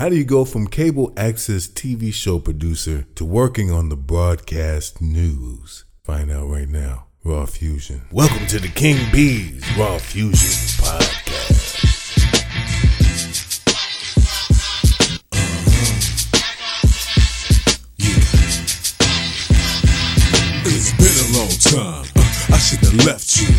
How do you go from cable access TV show producer to working on the broadcast news? Find out right now. Raw Fusion. Welcome to the King B's Raw Fusion podcast. It's been a long time. Uh, I left you.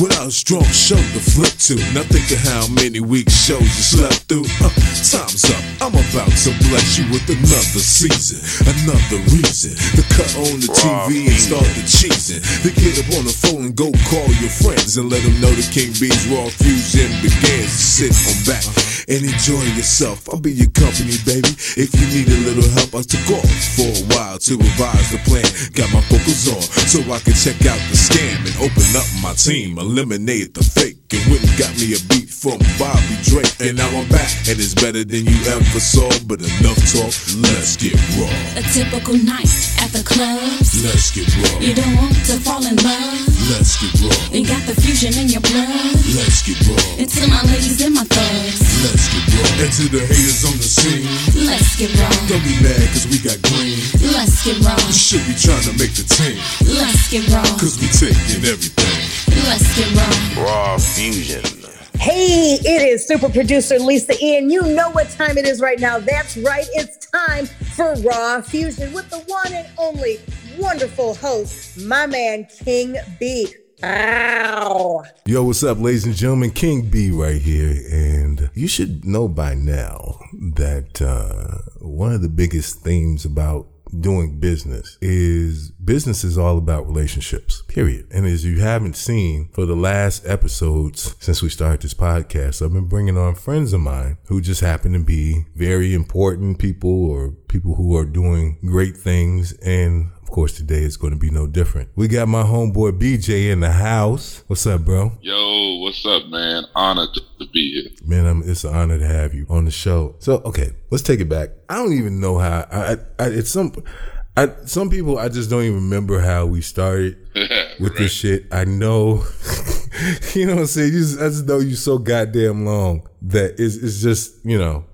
Without a strong show to flip to. Now think of how many weeks shows you slept through. Uh, time's up. I'm about to bless you with another season. Another reason to cut on the TV and start the cheesing. To get up on the phone and go call your friends and let them know the King B's Raw Fusion begins. Sit on back and enjoy yourself. I'll be your company, baby. If you need a little help, I took off for a while to revise the plan. Got my focus on so I can check out the scam and open up my team. Eliminate the fake and and got me a beat from Bobby Drake. And now I'm back and it's better than you ever saw. But enough talk, let's get raw. A typical night at the clubs. Let's get raw. You don't want to fall in love. Let's get raw. You got the fusion in your blood. Let's get raw. And to my ladies and my thugs. Let's get raw. And to the haters on the scene. Let's get raw. Don't be mad cause we got green. Let's get raw. You should be trying to make the team. Let's get raw. Cause we taking everything. Let's get raw. Raw Fusion. Hey, it is super producer Lisa Ian. You know what time it is right now. That's right. It's time for Raw Fusion with the one and only wonderful host, my man King B. Ow. Yo, what's up, ladies and gentlemen? King B right here. And you should know by now that uh, one of the biggest themes about doing business is business is all about relationships, period. And as you haven't seen for the last episodes since we started this podcast, I've been bringing on friends of mine who just happen to be very important people or people who are doing great things. And of course, today is going to be no different. We got my homeboy BJ in the house. What's up, bro? Yo, what's up, man? Honored to, be here. Man, I'm, it's an honor to have you on the show. So, okay, let's take it back. I don't even know how. I, I it's some. I, some people I just don't even remember how we started with this shit. I know, you know what I'm saying. You just, I just know you so goddamn long that it's, it's just you know,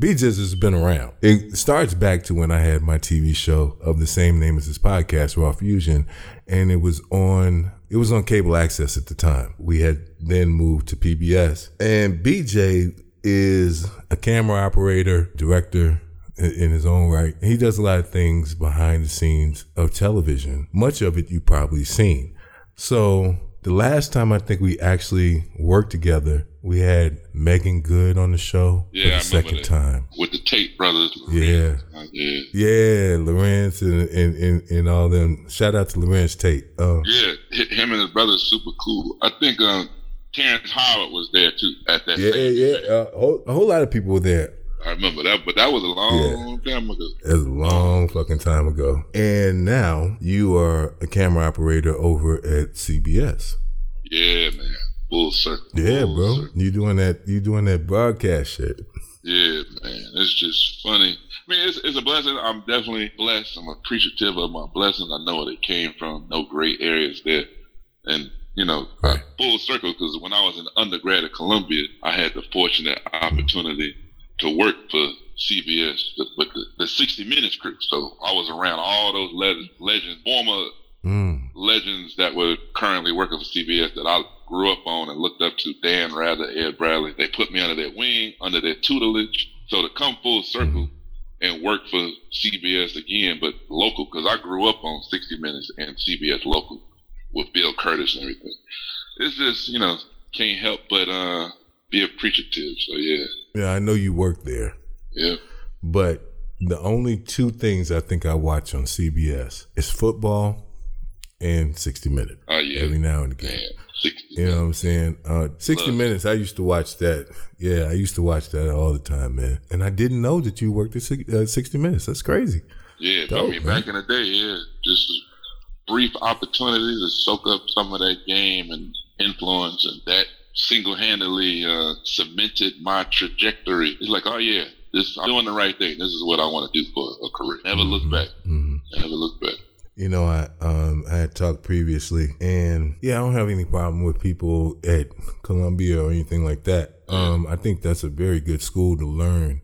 BJ's has been around. It starts back to when I had my TV show of the same name as this podcast, Raw Fusion, and it was on it was on cable access at the time. We had then moved to PBS, and BJ is a camera operator, director in his own right. He does a lot of things behind the scenes of television. Much of it you've probably seen. So the last time I think we actually worked together, we had Meagan Good on the show Yeah, for the second that. time. With the Tate brothers. Yeah. Uh, yeah. Yeah, Larenz and, and, and, and all them. Shout out to Larenz Tate. Uh, Yeah, him and his brother super cool. I think um, Terrence Howard was there too at that yeah, yeah, yeah. Uh, a, whole, a whole lot of people were there. I remember that, but that was a long time ago. It was a long fucking time ago. And now you are a camera operator over at CBS. Yeah, man. Full circle. Yeah, Full bro. circle. You doing that? You doing that broadcast shit? Yeah, man. It's just funny. I mean, it's, it's a blessing. I'm definitely blessed. I'm appreciative of my blessings. I know where they came from. No gray areas there. And, you know, Right. full circle because when I was an undergrad at Columbia, I had the fortunate opportunity to work for CBS with the, the 60 Minutes crew. So I was around all those le- legends, former Mm. legends that were currently working for CBS that I grew up on and looked up to. Dan Rather, Ed Bradley. They put me under their wing, under their tutelage. So to come full circle and work for CBS again, but local, because I grew up on 60 Minutes and CBS local with Bill Kurtis and everything. It's just, you know, can't help but uh, be appreciative. So yeah, Yeah, I know you work there, yeah. but the only two things I think I watch on CBS is football and 60 Minutes. Oh yeah, Every now and again. man. 60 You know what I'm saying? Uh, 60 Love. Minutes, I used to watch that. Yeah, I used to watch that all the time, man. And I didn't know that you worked at uh, 60 Minutes. That's crazy. Yeah, Dope, I mean, man. back in the day, yeah, just brief opportunity to soak up some of that game and influence, and that single-handedly uh, cemented my trajectory. It's like, oh yeah, this I'm doing the right thing. This is what I want to do for a career. Never look back. hmm Never look back. You know, I um I had talked previously, and yeah, I don't have any problem with people at Columbia or anything like that. Um, I think that's a very good school to learn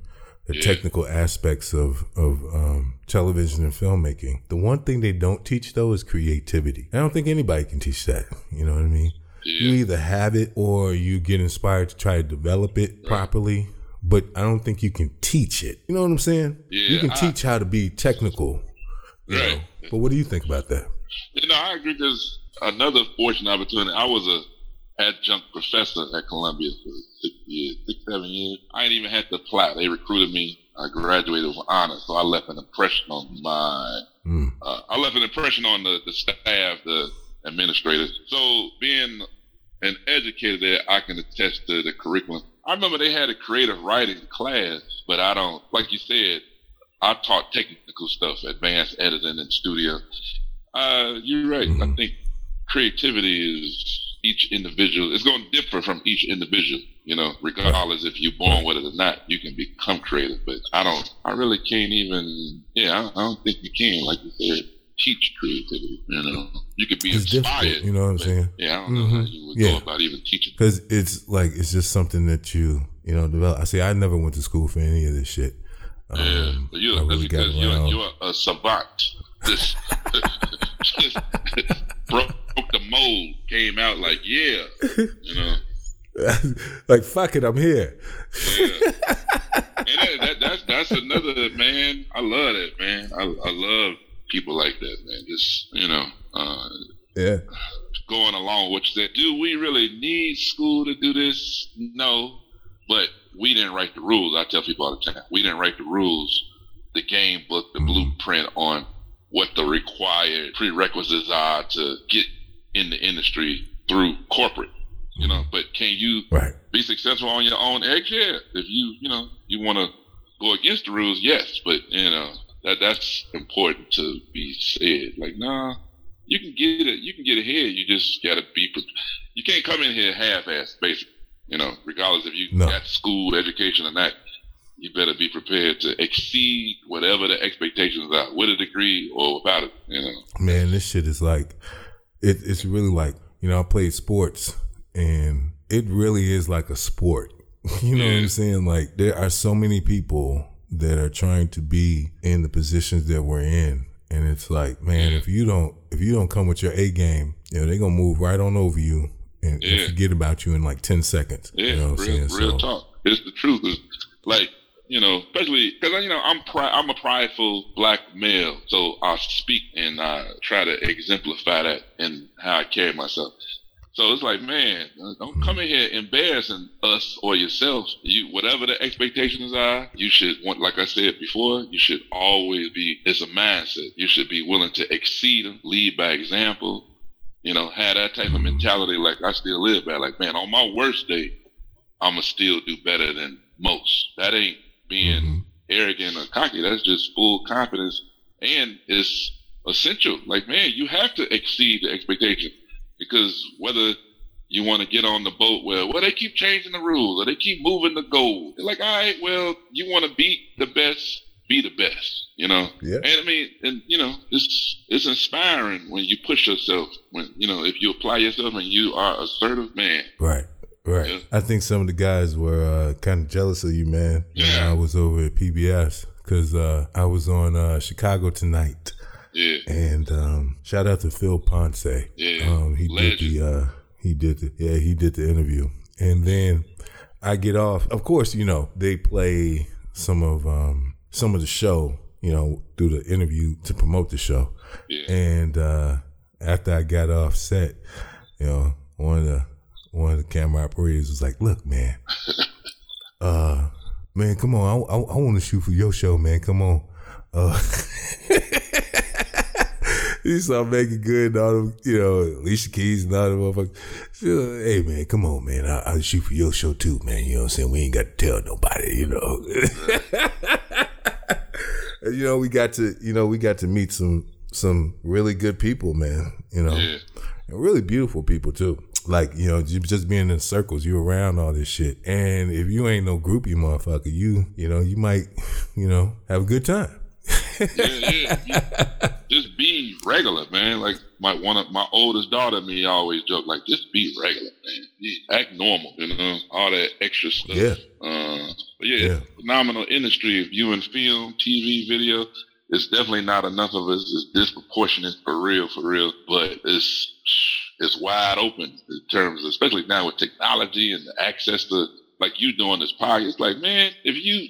the technical aspects of of um, television and filmmaking. The one thing they don't teach though is creativity. I don't think anybody can teach that. You know what I mean? You either have it or you get inspired to try to develop it properly. But I don't think you can teach it. You know what I'm saying? You can teach how to be technical. You Right. know? But what do you think about that? You know, I agree. There's another fortunate opportunity. I was a adjunct professor at Columbia for six years, six, seven years. I didn't even have to apply. They recruited me. I graduated with honors, so I left an impression on my. Mm. Uh, I left an impression on the, the staff, the administrators. So being an educator there, I can attest to the curriculum. I remember they had a creative writing class, but I don't, like you said, I taught technical stuff, advanced editing and studio. Uh, you're right. I think creativity is each individual. It's going to differ from each individual. You know, regardless if you're born with it or not, you can become creative. But I don't. I really can't even. Yeah, I, I don't think you can. Like you said, teach creativity. You know, you could be It's inspired. you know what I'm saying? Yeah, I don't know how Mhm. you would Yeah. go about even teaching. Because it's like it's just something that you you know develop. I see. I never went to school for any of this shit. Yeah, Um, but you're, really because you're, you're a savant. Just, just broke the mold, came out like, yeah, you know. like fuck it, I'm here. Yeah. and that, that, that's that's another man. I love that man. I, I love people like that man. Just you know, uh, Yeah, going along with you said. Do we really need school to do this? No, but we didn't write the rules. I tell people all the time, we didn't write the rules, the game book, the blueprint on what the required prerequisites are to get in the industry through corporate. You know, but can you right. be successful on your own eggs? Yeah. If you, you know, you want to go against the rules, yes. But you know that that's important to be said. Like, nah, you can get it. You can get ahead. You just gotta be. You can't come in here half-assed, basically. You know, regardless if you No. got school education or not. You better be prepared to exceed whatever the expectations are, with a degree or without it. You know. Man, this shit is like it, it's really like you know I played sports and it really is like a sport. You know what I'm saying? Like there are so many people that are trying to be in the positions that we're in, and it's like, man, if you don't if you don't come with your A game, you know they're gonna move right on over you and, and forget about you in like ten seconds. Yeah, you know what I'm real, saying? real so, talk. It's the truth. Is like you know, especially because you know I'm pri- I'm a prideful black male, so I speak and I try to exemplify that in how I carry myself. So it's like, man, don't come in here embarrassing us or yourself. You whatever the expectations are, you should want. Like I said before, you should always be. It's a mindset. You should be willing to exceed them, lead by example. You know, have that type of mentality. Like I still live by. Like man, on my worst day, I'ma still do better than most. That ain't being mm-hmm. arrogant or cocky. That's just full confidence, and it's essential. Like man, you have to exceed the expectation because whether you want to get on the boat where well they keep changing the rules or they keep moving the goal. They're like, all right, well you want to beat the best, be the best. You know. Yeah. And I mean, and you know, it's it's inspiring when you push yourself. When you know, if you apply yourself and you are assertive, man. Right. Right. Yeah. I think some of the guys were uh, kind of jealous of you, man. Yeah. I was over at PBS because uh, I was on uh, Chicago tonight, Yeah. and um, shout out to Phil Ponce. Yeah. Um, he Legend. did the uh, he did the yeah he did the interview, and then I get off. Of course, you know they play some of um, some of the show, you know, through the interview to promote the show. Yeah. And uh, after I got off set, you know, one of the one of the camera operators was like, "Look, man, uh, man, come on, I, I, I want to shoot for your show, man. Come on." Uh, he started Meagan Good and all them, you know, Alicia Keys and all them motherfuckers. She was like, hey, man, come on, man. I, I'll shoot for your show too, man. You know what I'm saying? We ain't got to tell nobody, you know. You know, we got to, you know, we got to meet some some really good people, man. You know, Yeah. and really beautiful people too. Like you know, just being in circles, you around all this shit. And if you ain't no groupie motherfucker, you you know, you might, you know, have a good time. yeah, yeah. Just be regular, man. Like my one of my oldest daughter me always joke like, just be regular, man. Act normal, you know. All that extra stuff. Yeah. Uh, But yeah, Yeah. phenomenal industry of viewing film, TV, video. It's definitely not enough of us. It's disproportionate for real, for real. But it's it's wide open in terms, of, especially now with technology and the access to like you doing this podcast. It's like, man, if you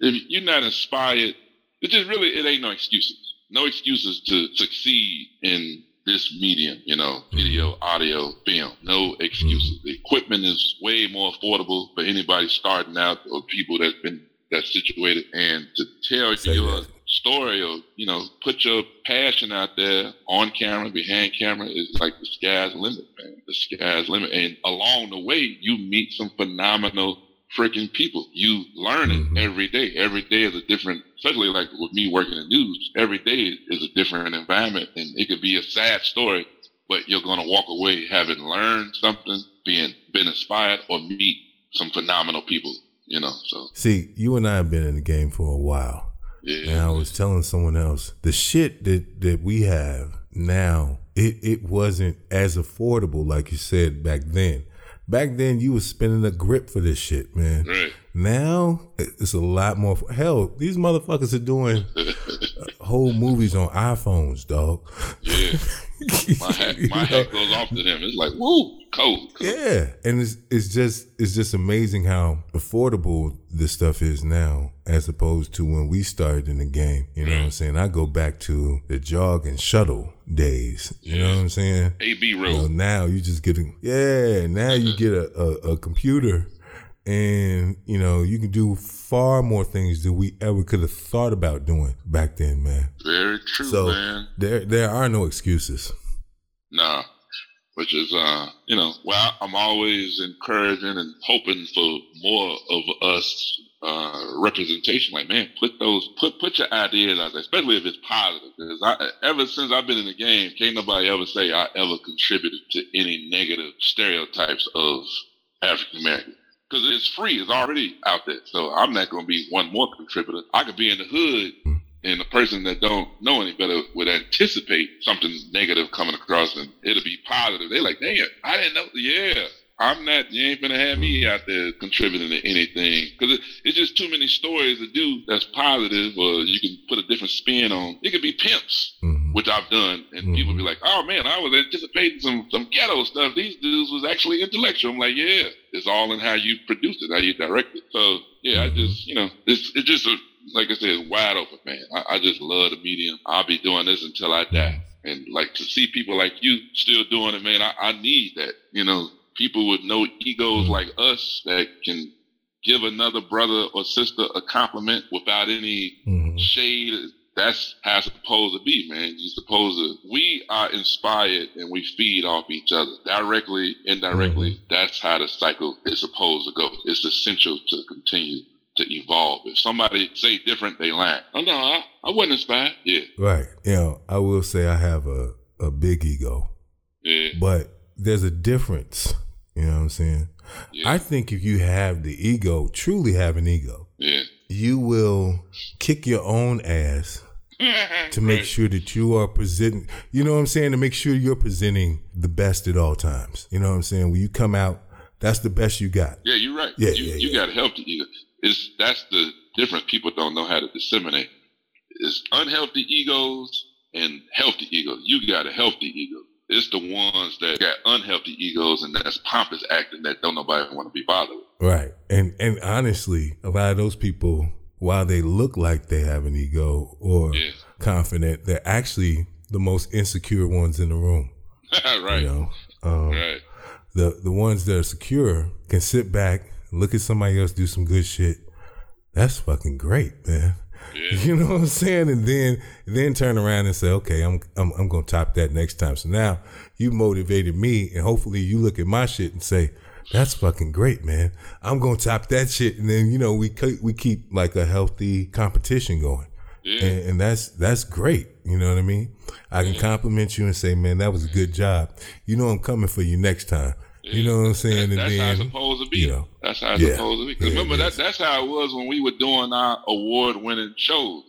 if you're not inspired, it just really it ain't no excuses. No excuses to succeed in this medium, you know, mm-hmm. video, audio, film. No excuses. Mm-hmm. The equipment is way more affordable for anybody starting out or people that's been that situated. And to tell Say your that. story or, you know, put your passion out there on camera, behind camera is like the sky's limit, man. The sky's limit. And along the way, you meet some phenomenal freaking people. You learning Mhm. every day. Every day is a different, especially like with me working in news, every day is a different environment and it could be a sad story, but you're going to walk away having learned something, being, been inspired or meet some phenomenal people, you know, so See, you and I have been in the game for a while. yeah. And I was telling someone else the shit that that we have now. It it wasn't as affordable like you said back then. Back then, you was spending a grip for this shit, man. Right. Now it's a lot more. Hell, these motherfuckers are doing whole movies on iPhones, dog. Yeah. My hat, my hat goes off to them. It's like, woo, cold. cold. Yeah, and it's it's just it's just amazing how affordable this stuff is now, as opposed to when we started in the game. You know what I'm mm. saying? I go back to the jog and shuttle days. You know what I'm saying? AB You know, now you just get a yeah. Now you mm-hmm. get a, a, a computer, and you know you can do far more things than we ever could have thought about doing back then, man. Very true, So man. there there are no excuses. Nah. Which is, uh, you know, well, I'm always encouraging and hoping for more of us uh, representation. Like, man, put those, put put your ideas out there, especially if it's positive. Because I, ever since I've been in the game, can't nobody ever say I ever contributed to any negative stereotypes of African American. Because it's free, it's already out there. So I'm not going to be one more contributor. I could be in the hood and the person that don't know any better would anticipate something negative coming across and it'll be positive. They're like, damn, I didn't know. Yeah, I'm not, you ain't gonna have me out there contributing to anything. Because it, it's just too many stories to do that's positive or you can put a different spin on. It could be pimps, Mhm. which I've done, and people be like, oh man, I was anticipating some, some ghetto stuff. These dudes was actually intellectual. I'm like, yeah, it's all in how you produce it, how you direct it. So, yeah, I just, you know, it's, it's just a, like I said, it's wide open, man. I, I just love the medium. I'll be doing this until I die. And like to see people like you still doing it, man, I, I need that. You know, people with no egos like us that can give another brother or sister a compliment without any Mhm. shade. That's how it's supposed to be, man. You're supposed to. We are inspired and we feed off each other directly, indirectly. That's how the cycle is supposed to go. It's essential to continue to evolve. If somebody say different, they lie. Oh no, I, I wasn't inspired. Yeah, Right. You know, I will say I have a, a big ego, yeah, but there's a difference. You know what I'm saying? yeah, I think if you have the ego, truly have an ego, yeah. you will kick your own ass to make Right. sure that you are presenting, you know what I'm saying? To make sure you're presenting the best at all times. You know what I'm saying? When you come out, that's the best you got. Yeah, you're right. Yeah, you yeah, you yeah. got to help the ego. It's that's the difference. People don't know how to disseminate. It's unhealthy egos and healthy egos. You got a healthy ego. It's the ones that got unhealthy egos and that's pompous acting that don't nobody want to be bothered with. Right. And and honestly, a lot of those people, while they look like they have an ego or Yeah. confident, they're actually the most insecure ones in the room. right, You know, um, right. the the ones that are secure can sit back, look at somebody else do some good shit. That's fucking great, man. Yeah. You know what I'm saying? And then then turn around and say, okay, I'm I'm I'm gonna top that next time. So now you motivated me, and hopefully you look at my shit and say, that's fucking great, man. I'm gonna top that shit, and then you know we we keep like a healthy competition going, Yeah. and, and that's that's great. You know what I mean? I can compliment you and say, man, that was a good job. You know I'm coming for you next time. You know what I'm saying? That- that's how it's supposed to be. you know, that's how it's yeah. supposed to be. 'Cause Yeah, remember that that's how it was when we were doing our award winning shows.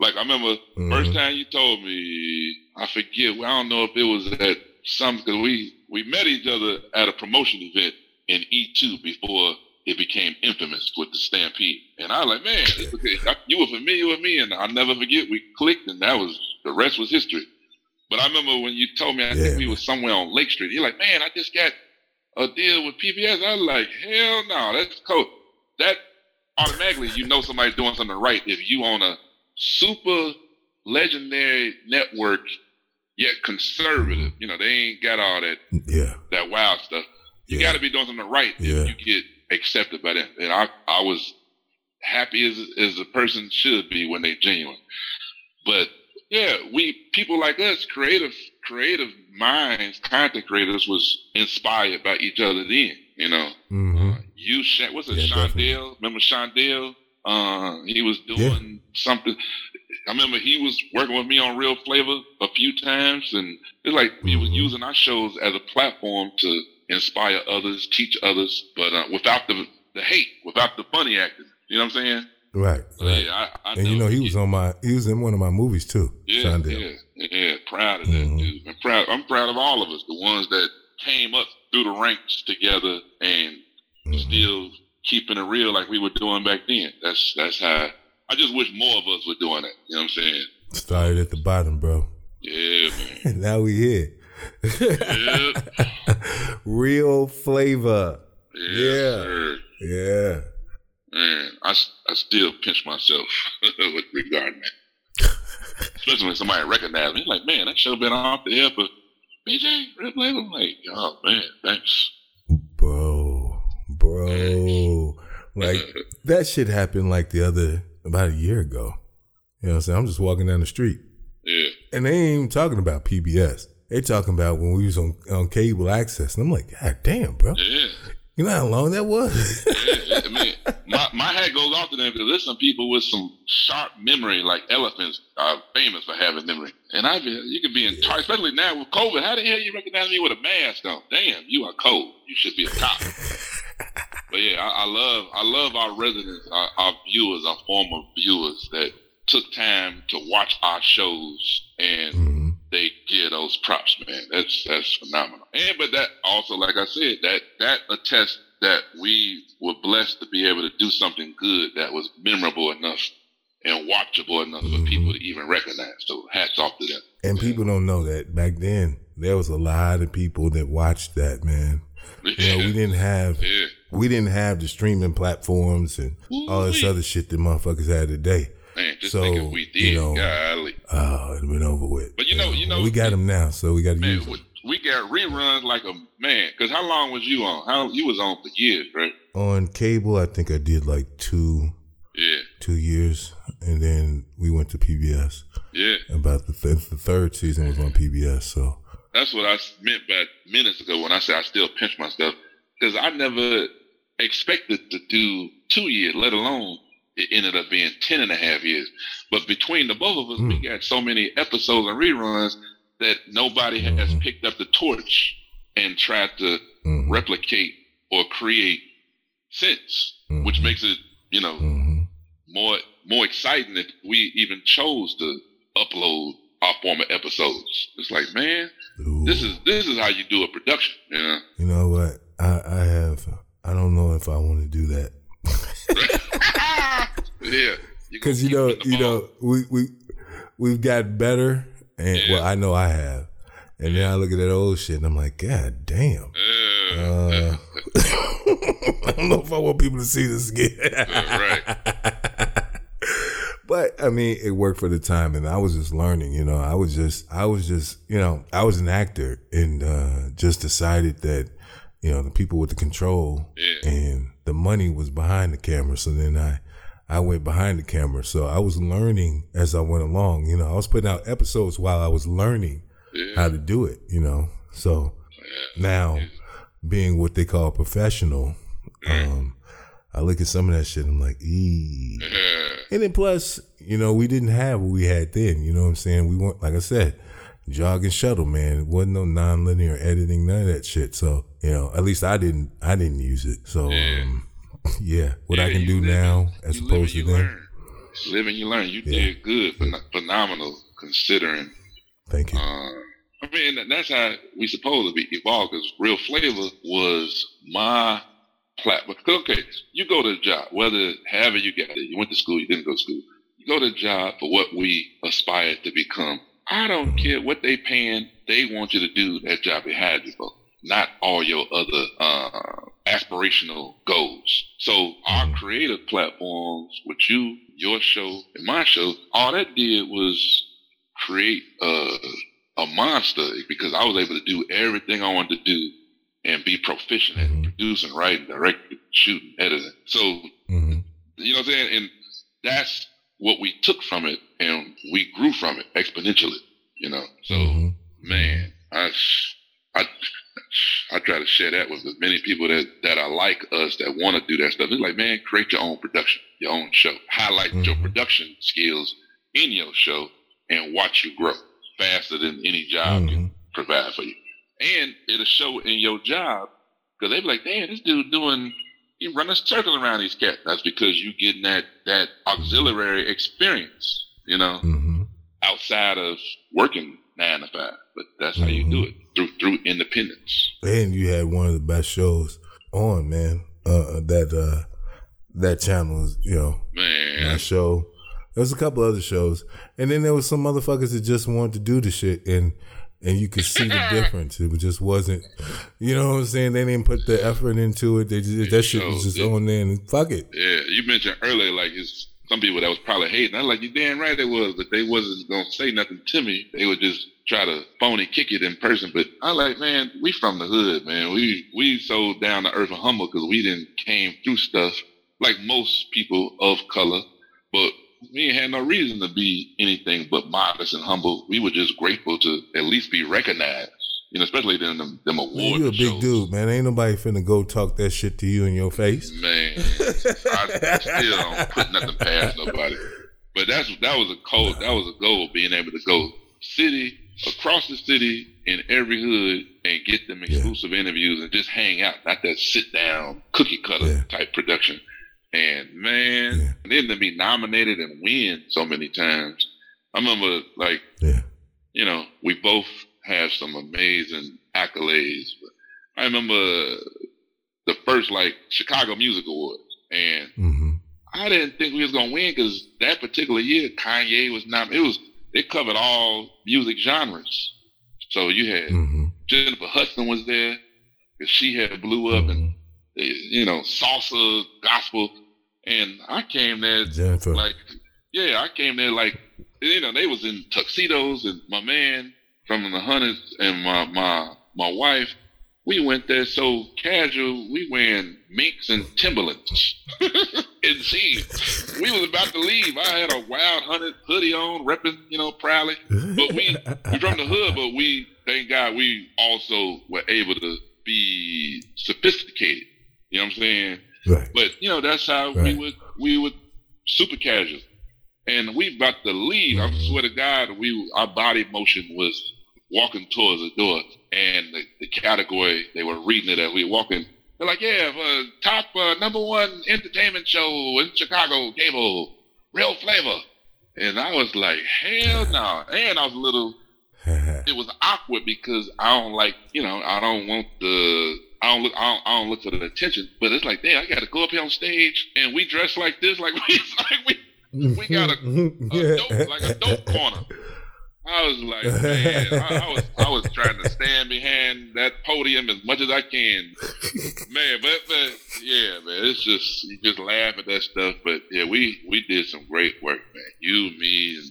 Like I remember Mhm. first time you told me, I forget. I don't know if it was at some because we we met each other at a promotion event in E2 before it became infamous with the Stampede. And I was like, man, okay. you were familiar with me, and I'll never forget. We clicked, and that was the rest was history. But I remember when you told me, I Yeah. think we were somewhere on Lake Street. You're like, man, I just got a deal with PBS. I was like, hell no, that's cool. That automatically, you know somebody's doing something right if you on a super legendary network, yet conservative. You know, they ain't got all that Yeah. that wild stuff. You Yeah. got to be doing something right Yeah. if you get accepted by them. And I, I was happy as as a person should be when they genuine. But yeah, we people like us, creative creative minds, content creators, was inspired by each other. Then you know, hmm you Sha- what's it, Yeah. Shondell? Remember Shondell? Uh, he was doing something. I remember he was working with me on Real Flavor a few times, and it's like he was using our shows as a platform to inspire others, teach others, but uh, without the the hate, without the funny acting. You know what I'm saying? Right. Right. yeah, I, I And you know, he was on my, he was in one of my movies too. yeah, yeah, yeah, proud of that Mhm. dude. I'm proud. I'm proud of all of us, the ones that came up through the ranks together and Mhm. still keeping it real like we were doing back then. That's that's how. I just wish more of us were doing it. You know what I'm saying? Started at the bottom, bro. Yeah, man. now we here. Yeah. Real flavor. Yeah. Yeah. Man, I, I still pinch myself with regarding that. Especially when somebody recognizes me. Like, man, that should have been off the air for BJ, Red Label. I'm like, oh, man, thanks. Bro. Bro. Like that shit happened like the other about a year ago. You know what I'm saying? I'm just walking down the street. Yeah. And they ain't even talking about PBS. They talking about when we was on, on cable access. And I'm like, God damn, bro. Yeah. You know how long that was? Yeah, I mean, my, hat goes off to them because there's some people with some sharp memory, like elephants are famous for having memory. And I, you could be in, especially now with COVID. How the hell you recognize me with a mask on? Damn, you are cold. You should be a cop. but yeah, I, I love, I love our residents, our, our viewers, our former viewers that took time to watch our shows and Mhm. they give those props, man. That's that's phenomenal. And but that also, like I said, that that attests that we were blessed to be able to do something good that was memorable enough and watchable enough for mm-hmm. people to even recognize. So hats off to them. And people don't know that back then there was a lot of people that watched that, man. You know, we didn't have yeah. we didn't have the streaming platforms and all this other shit that motherfuckers had today. Man, just So, think if we did, you know, golly. Oh, it'd been over with. But you know- you know- we got them now, so we got to use them. We, got reruns like a man. Because how long was you on? How you was on for years, right? On cable, I think I did like two Yeah, two years, and then we went to PBS. yeah. About the, th- the third season was on PBS, so That's what I meant by minutes ago when I said I still pinch myself because I never expected to do two years, let alone it ended up being ten and a half years. But between the both of us, we hmm. got so many episodes and reruns that nobody has Mhm. picked up the torch and tried to mhm, replicate or create since, which Mhm. makes it, you know, mhm. more more exciting if we even chose to upload our former episodes. It's like, man, Ooh. this is this is how you do a production, you know. you know what? I I have I don't know if I want to do that yeah, because you know keep it in the you know we we we've got better, and Yeah. well I know I have, and then I look at that old shit and I'm like, God damn. Uh, I don't know if I want people to see this again. right. But I mean, it worked for the time, and I was just learning. You know, I was just, I was just, you know, I was an actor, and uh, just decided that, you know, the people with the control Yeah. and the money was behind the camera. So then I, I went behind the camera. So I was learning as I went along. You know, I was putting out episodes while I was learning Yeah. how to do it. You know, so now being what they call professional, um, I look at some of that shit. And I'm like, ee. And then plus, you know, we didn't have what we had then. You know what I'm saying? We weren't, like I said, jog and shuttle, man. It wasn't no nonlinear editing, none of that shit. So, you know, at least I didn't, I didn't use it. So, Yeah. um, yeah, what I can do live now as opposed to you then. learn. Live and you learn. You Yeah. did good, phen- phenomenal considering. Thank you. Uh, I mean, that's how we supposed to be evolved. Because Real Flavor was my platform. Okay, you go to a job, whether however you got it, you went to school, you didn't go to school. You go to a job for what we aspire to become. I don't care what they paying. They want you to do that job they hired you for, not all your other uh, aspirational goals. So our creative platforms with you, your show, and my show, all that did was create a, a monster because I was able to do everything I wanted to do and be proficient at producing, writing, directing, shooting, editing. So hmm you know what I'm saying? And that's what we took from it and we grew from it exponentially, you know. So Mhm. man, I I I try to share that with as many people that, that are like us that want to do that stuff. It's like, man, create your own production, your own show. Highlight your Mhm. production skills in your show and watch you grow faster than any job Mhm. can provide for you. And it'll show in your job because they be like, damn, this dude doing you running a circle around these cats. That's because you're getting that that auxiliary experience, you know, Mhm. outside of working nine to five. But that's how you do it through through independence. And you had one of the best shows on, man. Uh, that uh, that channel is, you know, Man, that show. There was a couple other shows, and then there was some motherfuckers that just wanted to do the shit, and and you could see the difference. It just wasn't, you know what I'm saying? They didn't put the effort into it. They just that shit was just on there, and fuck it. yeah, you mentioned earlier like it's some people that was probably hating. I like, you damn right they was, but they wasn't gonna say nothing to me. They would just try to phony kick it in person. But I like, man, we from the hood, man. We we so down to earth and humble because we didn't came through stuff like most people of color, but we ain't had no reason to be anything but modest and humble. We were just grateful to at least be recognized, you know, especially in them, them awards. Man, you a big shows. dude, man. Ain't nobody finna go talk that shit to you in your face. Man, I still don't put nothing past nobody. But that's that was a code. That was a goal. Being able to go city across the city in every hood and get them exclusive interviews and just hang out, not that sit down cookie cutter Yeah. type production. And man, Yeah. and then to be nominated and win so many times. I remember like Yeah. you know, we both have some amazing accolades. But I remember the first like Chicago Music Awards, and hmm I didn't think we was gonna win because that particular year Kanye was not. It was it covered all music genres. So you had hmm Jennifer Hudson was there, 'cause she had blew up and Mm-hmm. eh, you know salsa, gospel, and I came there Jennifer. like yeah, I came there like you know they was in tuxedos and my man from the hundreds and my my my wife. We went there so casual. We wearing minks and Timberlands and jeans. We was about to leave. I had a wild hunted hoodie on, repping you know proudly. But we we from the hood, but we thank God we also were able to be sophisticated. You know what I'm saying? right. But you know, that's how we would we would super casual. And we about to leave. I Mhm. swear to God, we our body motion was walking towards the door, and the, the category they were reading it as we were walking. They're like, "Yeah, uh, top uh, number one entertainment show in Chicago, cable, real flavor." And I was like, "Hell no!" And I was a little it was awkward because I don't like, you know, I don't want the, I don't look, I don't, I don't look for the attention. But it's like, damn, I got to go up here on stage and we dress like this, like we, like we, we got a, a dope, like a dope corner. I was like, man, I, I was, I was trying to stand behind that podium as much as I can, man. But, but yeah, man, it's just you just laugh at that stuff. But yeah, we we did some great work, man. You, me, and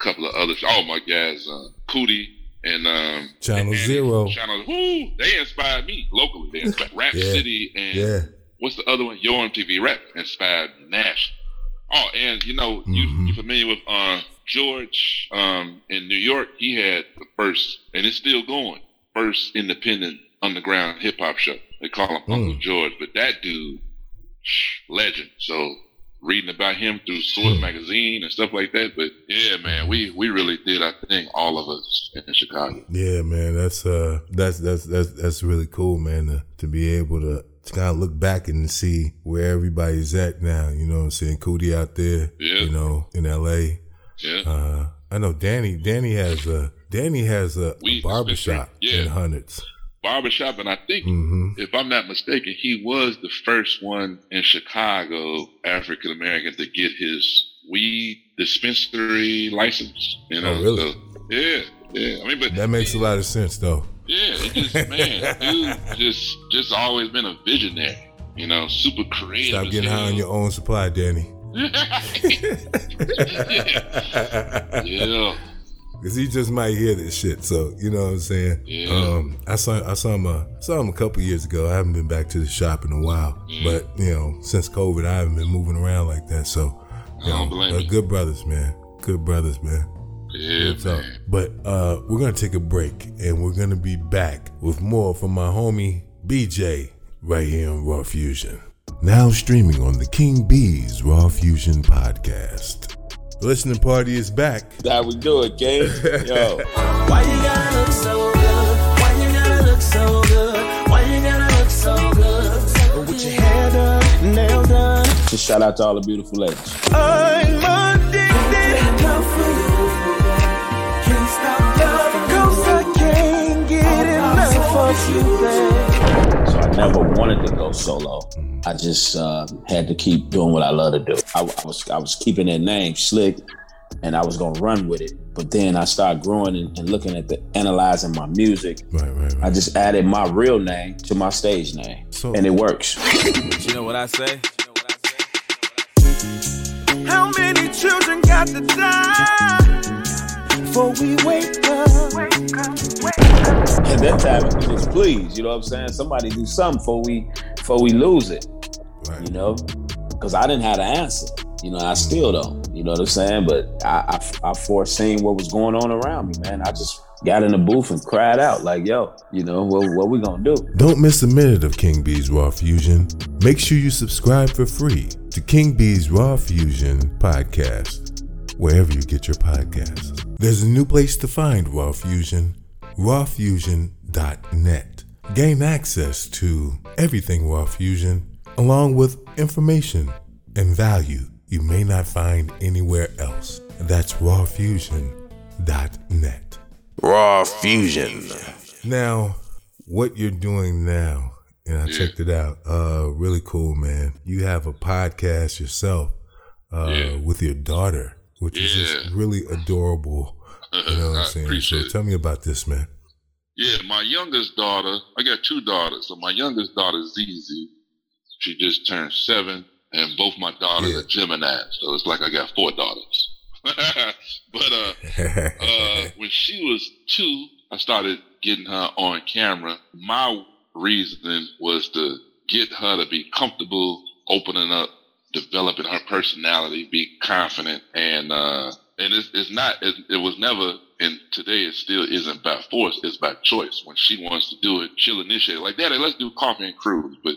a couple of others. Oh my guys, uh, Cootie and um, Channel and Zero. Channel, woo, they inspired me locally. They inspired Rap Yeah. City and Yeah. what's the other one? Your MTV Rap inspired Nash. Oh, and you know, you Mhm. you familiar with uh, George um, in New York? He had the first, and it's still going, first independent underground hip hop show. They call him Uncle Mm. George, but that dude, legend. So reading about him through Source Mm. magazine and stuff like that. But yeah, man, we we really did our thing, all of us in Chicago. Yeah, man, that's uh, that's that's that's that's really cool, man. To, to be able to, to kind of look back and see where everybody's at now. You know what I'm saying? Cootie out there, Yeah. you know, in L.A. Yeah. Uh, I know Danny. Danny has a Danny has a, a barbershop yeah. in Hundreds. barbershop, and I think, hmm if I'm not mistaken, he was the first one in Chicago, African American, to get his weed dispensary license. You know, Oh, really? So, yeah, yeah. I mean, but That makes a lot of sense, though. yeah, it just man, dude, just just always been a visionary. You know, super creative. Stop getting high on your own supply, Danny. Yeah, Cause he just might hear this shit, so you know what I'm saying. Yeah. Um, I saw I saw him uh, saw him a couple years ago. I haven't been back to the shop in a while, but you know since COVID, I haven't been moving around like that. So, you know, blame uh, good brothers, man. Good brothers, man. yeah, So, man. but uh, we're gonna take a break, and we're gonna be back with more from my homie BJ right here on Raw Fusion. Now streaming on the King B's Raw Fusion podcast. The listening party is back. How we do it, gang? Yo. Why you gotta look so good? Why you gotta look so good? Why you gotta look so good? With your hair done, nails done. Just shout out to all the beautiful ladies. I'm addicted. Love for you. Can't stop loving Cause I can't get enough of you, babe. So I never wanted to go solo. I just uh, had to keep doing what I love to do. I, I was I was keeping that name slick, and I was gonna run with it. But then I started growing and, and looking at the analyzing my music. Right, right, right. I just added my real name to my stage name, So- and it works. You know what I say? How many children got to die before we wake up? At that time, just please, you know what I'm saying? Somebody do something before we before we lose it. right. you know, because I didn't have the answer. You know, I still don't. You know what I'm saying? But I, I, I foreseen what was going on around me, man. I just got in the booth and cried out like, "Yo, you know, what, what we gonna do?" Don't miss a minute of King B's Raw Fusion. Make sure you subscribe for free to King B's Raw Fusion podcast, wherever you get your podcasts. There's a new place to find Raw Fusion, rawfusion.net. Gain access to everything Raw Fusion, along with information and value you may not find anywhere else. That's rawfusion.net. Raw Fusion. Now, what you're doing now, and I checked it out. Uh, really cool, man. You have a podcast yourself, uh, Yeah. with your daughter, which is just really adorable. You know what I'm saying? So it. tell me about this, man. Yeah, my youngest daughter, I got two daughters. So my youngest daughter, Zizi, she just turned seven, and both my daughters Yeah. are Gemini. So it's like I got four daughters. but uh, uh, when she was two, I started getting her on camera. My reasoning was to get her to be comfortable opening up, developing her personality, be confident, and uh, and it's, it's not. It, it was never, and today it still isn't by force. It's by choice. When she wants to do it, she'll initiate. Like, Daddy, let's do coffee and cruise, but.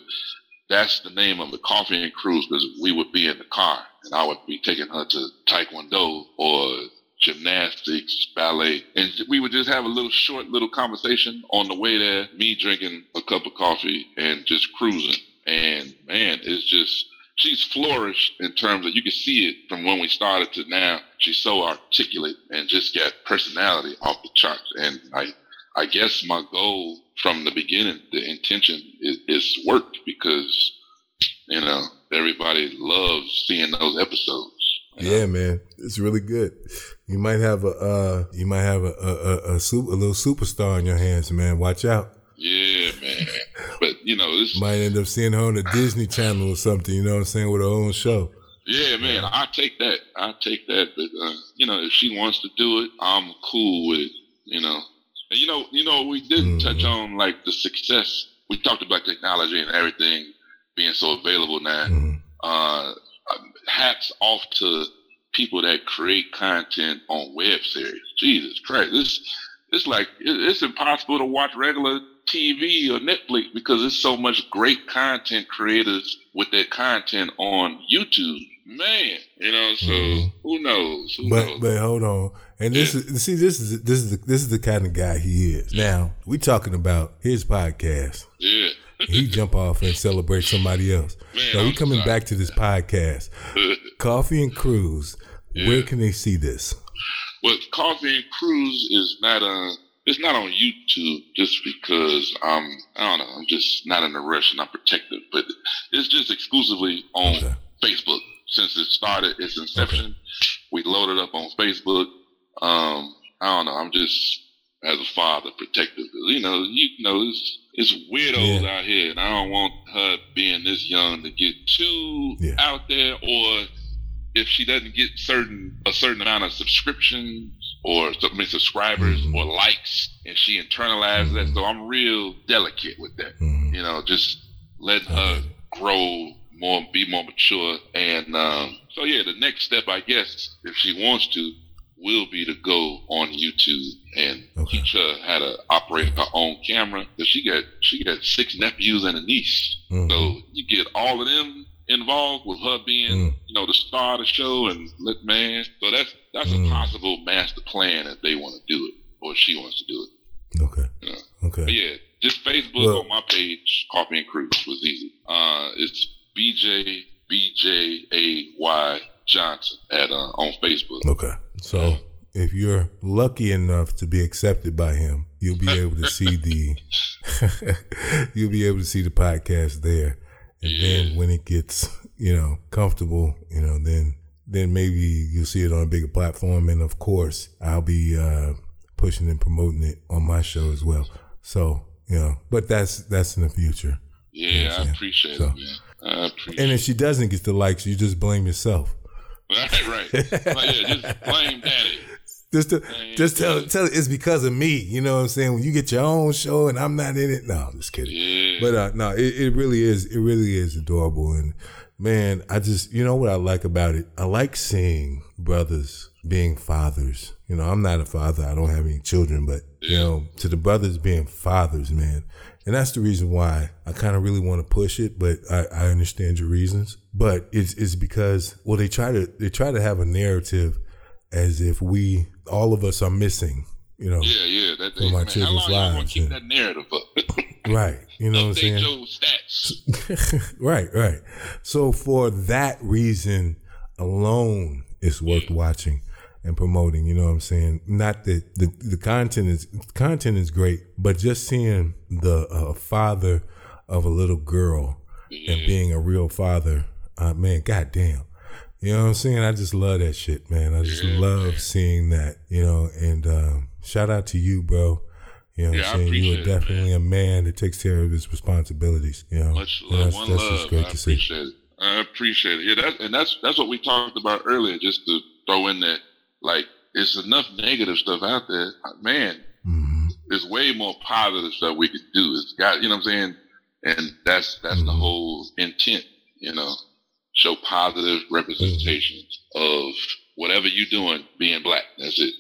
That's the name of the coffee and cruise because we would be in the car and I would be taking her to taekwondo or gymnastics, ballet, and we would just have a little short little conversation on the way there, me drinking a cup of coffee and just cruising. And man, it's just she's flourished in terms of you can see it from when we started to now. She's so articulate and just got personality off the charts. And I I guess my goal from the beginning, the intention is, is worked because you know everybody loves seeing those episodes. Yeah, man, it's really good. You might have a, uh, you might have a a, a, a, super, a little superstar in your hands, man. Watch out. Yeah, man. But you know, this Might end up seeing her on the Disney Channel or something. You know what I'm saying with her own show. Yeah, man, I take that. I take that. But uh, you know, if she wants to do it, I'm cool with it. You know, and you know, you know, we didn't touch on like the success. We talked about technology and everything being so available now. Mhm. Uh, hats off to people that create content on web series. Jesus Christ, this it's like it's impossible to watch regular TV or Netflix because there's so much great content creators with their content on YouTube. Man, you know, so Mhm. who knows? Who But knows? but hold on. And this is see this is this is the, this is the kind of guy he is. Now we talking about his podcast. yeah. He jump off and celebrate somebody else. Man, so we coming sorry. back to this podcast, Coffee and Cruise. Where can they see this? Well, Coffee and Cruise is not a it's not on YouTube just because um I don't know I'm just not in a rush and I'm protective, but it's just exclusively on Okay. Facebook since it started its inception. We loaded up on Facebook. Um, I don't know. I'm just as a father protective. You know, you know, it's it's weirdos Yeah. out here, and I don't want her being this young to get too Yeah. out there, or if she doesn't get certain a certain amount of subscriptions or mean, subscribers Mhm. or likes, and she internalizes that. So I'm real delicate with that. Mhm. You know, just I her grow more, be more mature, and um, so yeah, the next step, I guess, if she wants to, will be to go on YouTube and Okay. teach her how to operate her own camera. Cause she got she got six nephews and a niece, Mhm. so you get all of them involved with her being, Mm. you know, the star of the show and let man. So that's that's Mm. a possible master plan if they want to do it or she wants to do it. Okay. Yeah. Okay. But yeah, just Facebook Well- on my page, Coffee and Cruise was easy. Uh, it's BJ BJ Johnson at uh, on Facebook. Okay. So if you're lucky enough to be accepted by him, you'll be able to see the you'll be able to see the podcast there. And then when it gets, you know, comfortable, you know, then then maybe you'll see it on a bigger platform and of course I'll be uh pushing and promoting it on my show as well. So, you know, but that's that's in the future. Yeah, I Yeah. appreciate So- it, man. I appreciate And if she doesn't get the likes, you just blame yourself. Right, right. Yeah, just blame daddy. Just to, Man, just tell yeah. tell it it's because of me. You know what I'm saying? When you get your own show and I'm not in it. No, I'm just kidding. Yeah. But uh, no, it, it really is. It really is adorable. And man, I just you know what I like about it. I like seeing brothers being fathers. You know, I'm not a father. I don't have any children, but you know, to the brothers being fathers, man. And that's the reason why I kind of really want to push it, but I, I understand your reasons. But it's it's because well, they try to they try to have a narrative as if we all of us are missing. You know, yeah, yeah. That, For my man, how long lives, keep yeah. that narrative up? right? You know what I'm saying? right, right. So for that reason alone, it's worth watching and promoting. You know what I'm saying? Not that the the content is content is great, but just seeing the uh, father of a little girl and being a real father, uh, man, goddamn. You know what I'm saying? I just love that shit, man. I just love seeing that, you know, and um, shout out to you, bro. You know what Yeah, I'm saying? You are it, definitely a man that takes care of his responsibilities. You know, Much love, that's, one that's love. just great I to see. appreciate it. I appreciate it. Yeah, that's and that's that's what we talked about earlier. Just to throw in that, like it's enough negative stuff out there. Man, hmm there's way more positive stuff we could do. It's got you know what I'm saying, and that's that's the Mhm. whole intent. You know, show positive representations of whatever you're doing being black. That's it.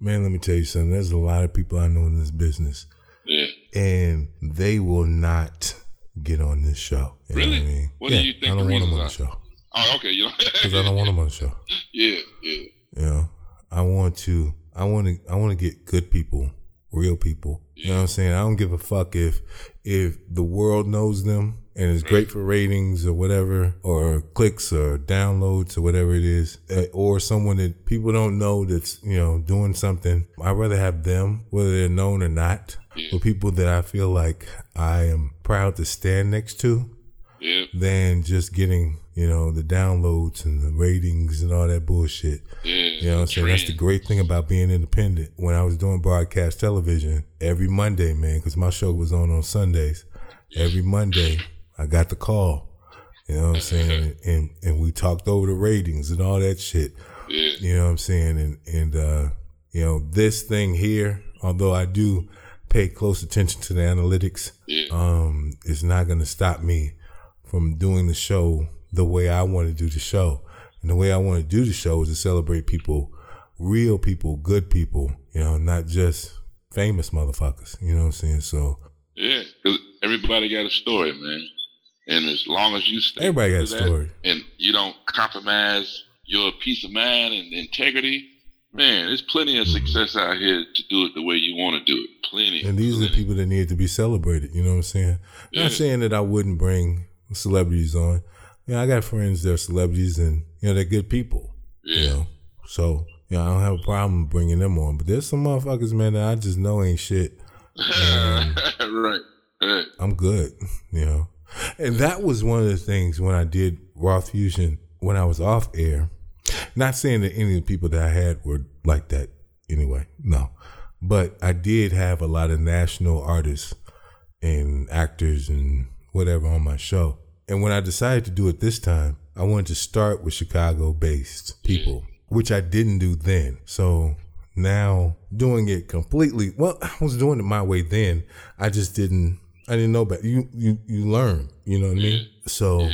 Man, let me tell you something. There's a lot of people I know in this business, Yeah. and they will not get on this show. You know Really? what I mean? What do you think I don't the want them on the show Oh, okay. You know. because I don't want them on the show. yeah, yeah. You know, I want to, I want to, I want to get good people, real people. You know what I'm saying? I don't give a fuck if, if the world knows them and it's great for ratings or whatever, or clicks or downloads or whatever it is, uh, or someone that people don't know that's, you know, doing something. I'd rather have them, whether they're known or not, Yeah. or people that I feel like I am proud to stand next to Yeah, than just getting, you know, the downloads and the ratings and all that bullshit. yeah. You know what I'm saying? That's the great thing about being independent. When I was doing broadcast television every Monday, man, because my show was on on Sundays. Every Monday, I got the call. You know what I'm saying? And and we talked over the ratings and all that shit. Yeah, You know what I'm saying? And and uh, you know this thing here, although I do pay close attention to the analytics, yeah. um, it's not going to stop me from doing the show the way I want to do the show. And the way I want to do the show is to celebrate people, real people, good people, you know, not just famous motherfuckers. You know what I'm saying? So Yeah, 'cause everybody got a story, man. And as long as you stay Everybody got a story. and you don't compromise your peace of mind and integrity, man, there's plenty of mm-hmm. success out here to do it the way you want to do it. Plenty. And these are the people that need to be celebrated. You know what I'm saying? Yeah. Not saying that I wouldn't bring celebrities on. You know, I got friends that are celebrities and, you know, they're good people. Yeah, You know, so You know, I don't have a problem bringing them on. But there's some motherfuckers, man, that I just know ain't shit. right. Right. I'm good, you know. And that was one of the things when I did Raw Fusion when I was off air. Not saying that any of the people that I had were like that anyway, no. But I did have a lot of national artists and actors and whatever on my show. And when I decided to do it this time, I wanted to start with Chicago based people, which I didn't do then. So now doing it completely, well, I was doing it my way then. I just didn't, I didn't know better. You, you, you learn, you know what I mean? So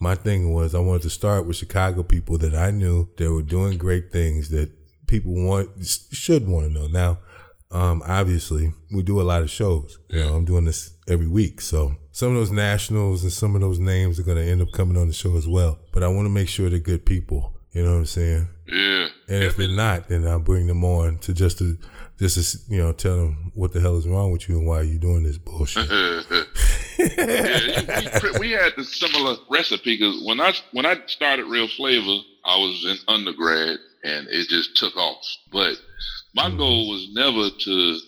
my thing was I wanted to start with Chicago people that I knew that were doing great things that people want should want to know. Now, um, obviously, we do a lot of shows. You know, I'm doing this every week, so some of those nationals and some of those names are going to end up coming on the show as well. But I want to make sure they're good people. You know what I'm saying? Yeah. And if they're not, then I'll bring them on to just to just to you know tell them what the hell is wrong with you and why you're doing this bullshit. Mm-hmm. yeah, we, we had the similar recipe because when I when I started Real Flavor, I was in undergrad and it just took off. But my mm-hmm. goal was never to,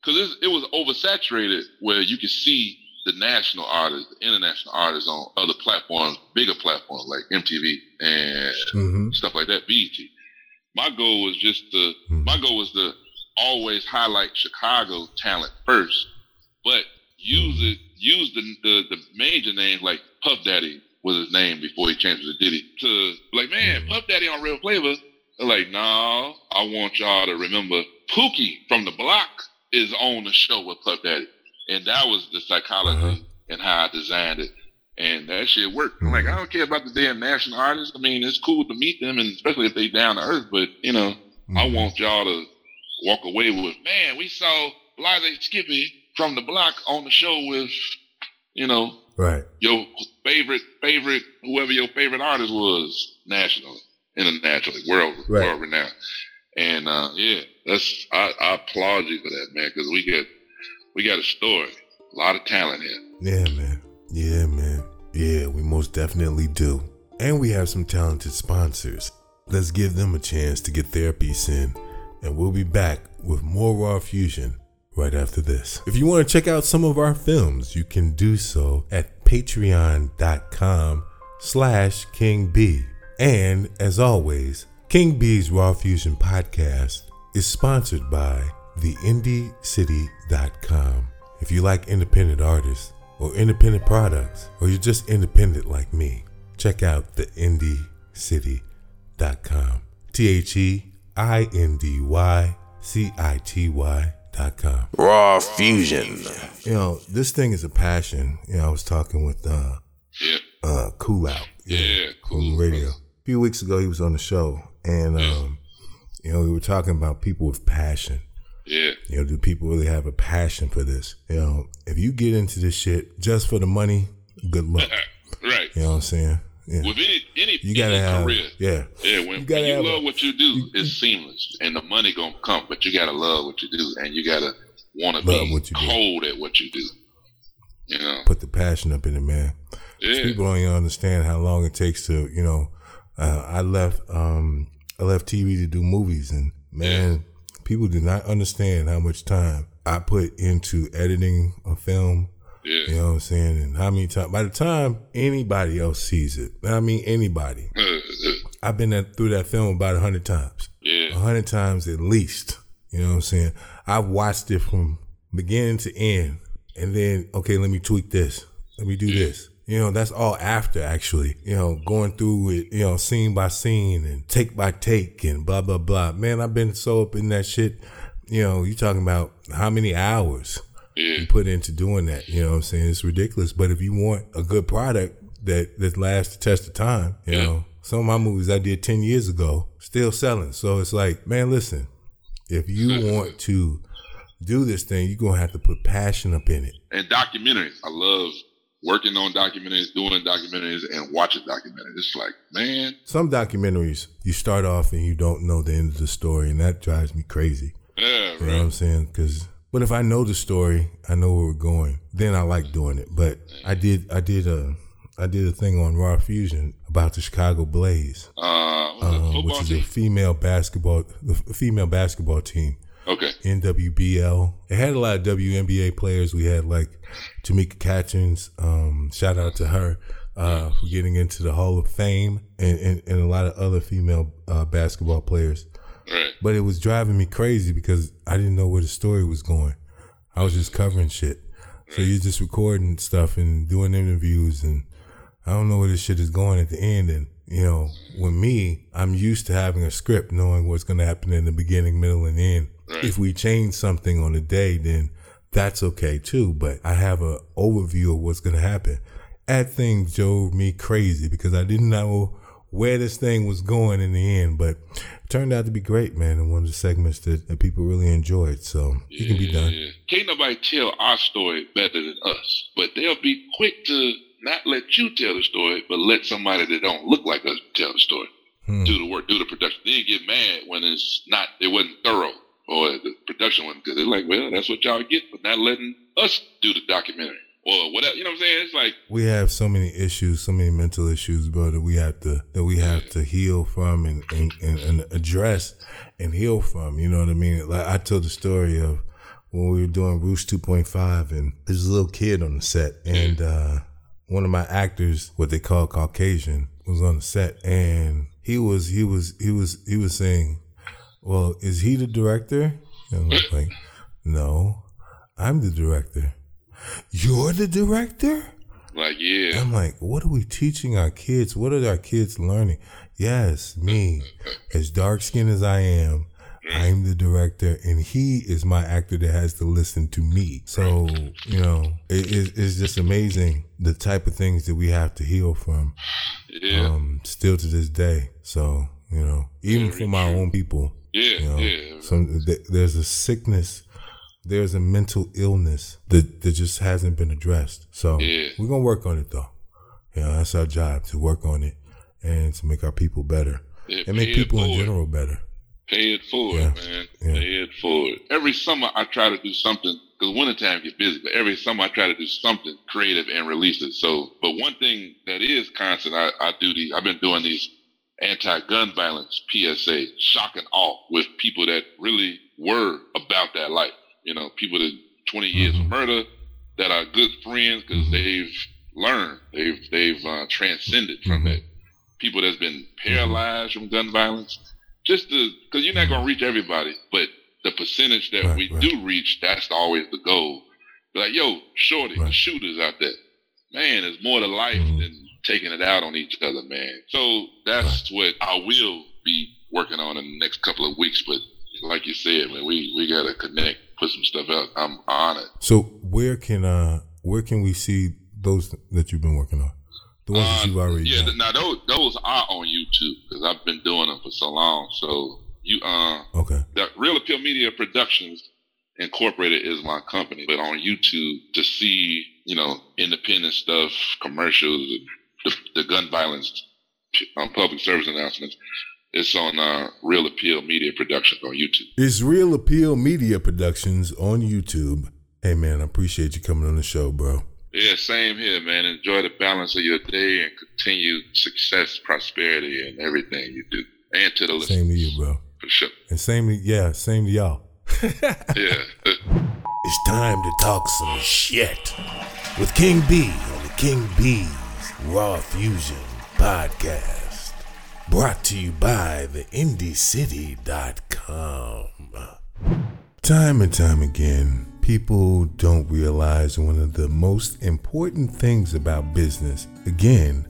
because it was oversaturated where you could see the national artists, the international artists on other platforms, bigger platforms like MTV and hmm stuff like that, BET. My goal was just to, my mm-hmm. goal was to always highlight Chicago talent first, but use it, use the, the, the major names like Puff Daddy was his name before he changed it to Diddy. To like, man, mm-hmm. Puff Daddy on Real Flavor. They're like, no, I want y'all to remember Pookie from the block is on the show with Puff Daddy. And that was the psychology uh-huh. and how I designed it. And that shit worked. I'm like, mm-hmm. I don't care about the damn national artists. I mean, it's cool to meet them, and especially if they down to earth. But you know, I mm-hmm. want y'all to walk away with, man, we saw Blase Skippy from the block on the show with, you know, Right. your favorite favorite whoever your favorite artist was nationally, internationally, world Right. world renowned. And uh, yeah, that's I, I applaud you for that, man, because we get we got a story, a lot of talent here. Yeah, man. Yeah, man. Yeah, we most definitely do. And we have some talented sponsors. Let's give them a chance to get their piece in. And we'll be back with more Raw Fusion right after this. If you want to check out some of our films, you can do so at patreon.com slash King B. And as always, King B's Raw Fusion podcast is sponsored by theindycity.com. If you like independent artists or independent products, or you're just independent like me, check out theindycity.com. T H E I N D Y C I T Y dot com. Raw Fusion. You know, this thing is a passion. You know, I was talking with uh Yeah, uh Cool Out. yeah, on cool. radio. A few weeks ago he was on the show and um you know, we were talking about people with passion. Yeah, You know, do people really have a passion for this? You know, if you get into this shit just for the money, good luck. right. You know what I'm saying? Yeah. With any any, You gotta any have career, yeah. Yeah, when You you, when you have a- love what you do, it's seamless, and the money gonna come. But you gotta love what you do, and you gotta want to Love be what you do. cold at what you do. You know, Put the passion up in it, man. yeah, People don't even understand how long it takes to, you know, uh, I left um I left TV to do movies and man, people do not understand how much time I put into editing a film yeah, You know what I'm saying? And how many times? By the time anybody else sees it, I mean anybody, I've been through that film about a hundred times, Yeah, a hundred times at least. You know what I'm saying? I've watched it from beginning to end, and then okay, let me tweak this, let me do this. You know, that's all after actually. You know, going through it, you know, scene by scene and take by take and blah blah blah. Man, I've been so up in that shit. You know, you talking about how many hours? Yeah, you put into doing that. You know what I'm saying? It's ridiculous. But if you want a good product that that lasts the test of time, you Yeah. know, some of my movies I did ten years ago still selling. So it's like, man, listen, if you want to do this thing, you're gonna have to put passion up in it. and documentaries. I love working on documentaries, doing documentaries, and watching documentaries. It's like, man, Some documentaries you start off and you don't know the end of the story, and that drives me crazy. yeah, You know what I'm saying? Because but if I know the story, I know where we're going. Then I like doing it. But I did I did a I did a thing on Raw Fusion about the Chicago Blaze, Uh, um, which is team? a female basketball, the female basketball team. okay. NWBL. It had a lot of WNBA players. We had like Tamika Catchings. Um, shout out to her uh, for getting into the Hall of Fame, and, and, and a lot of other female uh, basketball players. Right. But it was driving me crazy because I didn't know where the story was going. I was just covering shit. So you're just recording stuff and doing interviews, and I don't know where this shit is going at the end. And you know, with me, I'm used to having a script, knowing what's going to happen in the beginning, middle, and end. If we change something on the day, then that's okay too. But I have an overview of what's going to happen. That thing drove me crazy because I didn't know where this thing was going in the end, but it turned out to be great, man. And one of the segments that, that people really enjoyed. So it can be done. Can't nobody tell our story better than us, but they'll be quick to not let you tell the story, but let somebody that don't look like us tell the story. Hmm. Do the work, do the production. Then get mad when it's not, it wasn't thorough or the production wasn't good. They're like, well, that's what y'all get for not letting us do the documentary or whatever. You know what I'm saying? It's like, we have so many issues, so many mental issues, bro, that we have to that we have to heal from and, and, and, and address and heal from. You know what I mean? Like I told the story of when we were doing Roost 2.5 and there's a little kid on the set and uh, one of my actors, what they call Caucasian, was on the set and he was he was he was he was saying, Well, is he the director? And I was like, No, I'm the director. You're the director? like, yeah. I'm like, what are we teaching our kids? What are our kids learning? Yes, me, as dark skinned as I am, I'm the director, and he is my actor that has to listen to me. So, you know, it, it, it's just amazing the type of things that we have to heal from Yeah. um, still to this day. So, you know, even Very our true. own people, yeah. you know, yeah. some th- there's a sickness, there's a mental illness that, that just hasn't been addressed. So Yeah. we're gonna work on it though. You know, that's our job to work on it and to make our people better Yeah, and make people in general better. Pay it forward, Yeah. man. Yeah. Pay it forward. Every summer I try to do something because wintertime get busy, but every summer I try to do something creative and release it. So, but one thing that is constant, I, I do these. I've been doing these anti-gun violence PSA, shock and awe with people that really were about that life. You know, people that 20 years of murder that are good friends because they've learned, they've they've uh, transcended from Mhm. it. People that's been paralyzed from gun violence just to because you're not gonna reach everybody, but the percentage that Right, we right. do reach, that's always the goal. Be like, yo, shorty, the shooters out there, man, there's more to life Mhm. than taking it out on each other, man. So that's what I will be working on in the next couple of weeks. But like you said, man, we we gotta connect, put some stuff out. I'm on it. So where can uh where can we see those that you've been working on? The ones that Uh, you've already yeah, done. now those those are on YouTube because I've been doing them for so long. So you uh okay. the Real Appeal Media Productions Incorporated is my company, but on YouTube to see, you know, independent stuff, commercials, the, the gun violence, um, public service announcements, it's on uh, Real Appeal Media Productions on YouTube. It's Real Appeal Media Productions on YouTube. Hey man, I appreciate you coming on the show, bro. Yeah, same here, man. Enjoy the balance of your day and continued success, prosperity, and everything you do. And to the listeners, Same to you, bro. for sure. And same to yeah, same to y'all. Yeah. It's time to talk some shit with King B on the King B's Raw Fusion podcast. Brought to you by the IndyCity.com. Time and time again, people don't realize one of the most important things about business, again,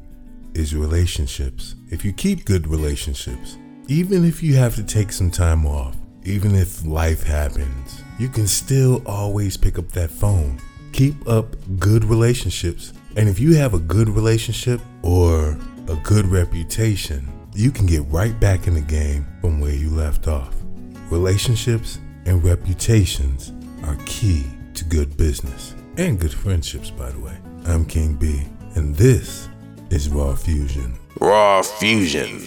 is relationships. If you keep good relationships, even if you have to take some time off, even if life happens, you can still always pick up that phone. Keep up good relationships. And if you have a good relationship or a good reputation, you can get right back in the game from where you left off. Relationships and reputations are key to good business and good friendships, by the way. I'm King B, and this is Raw Fusion. Raw Fusion.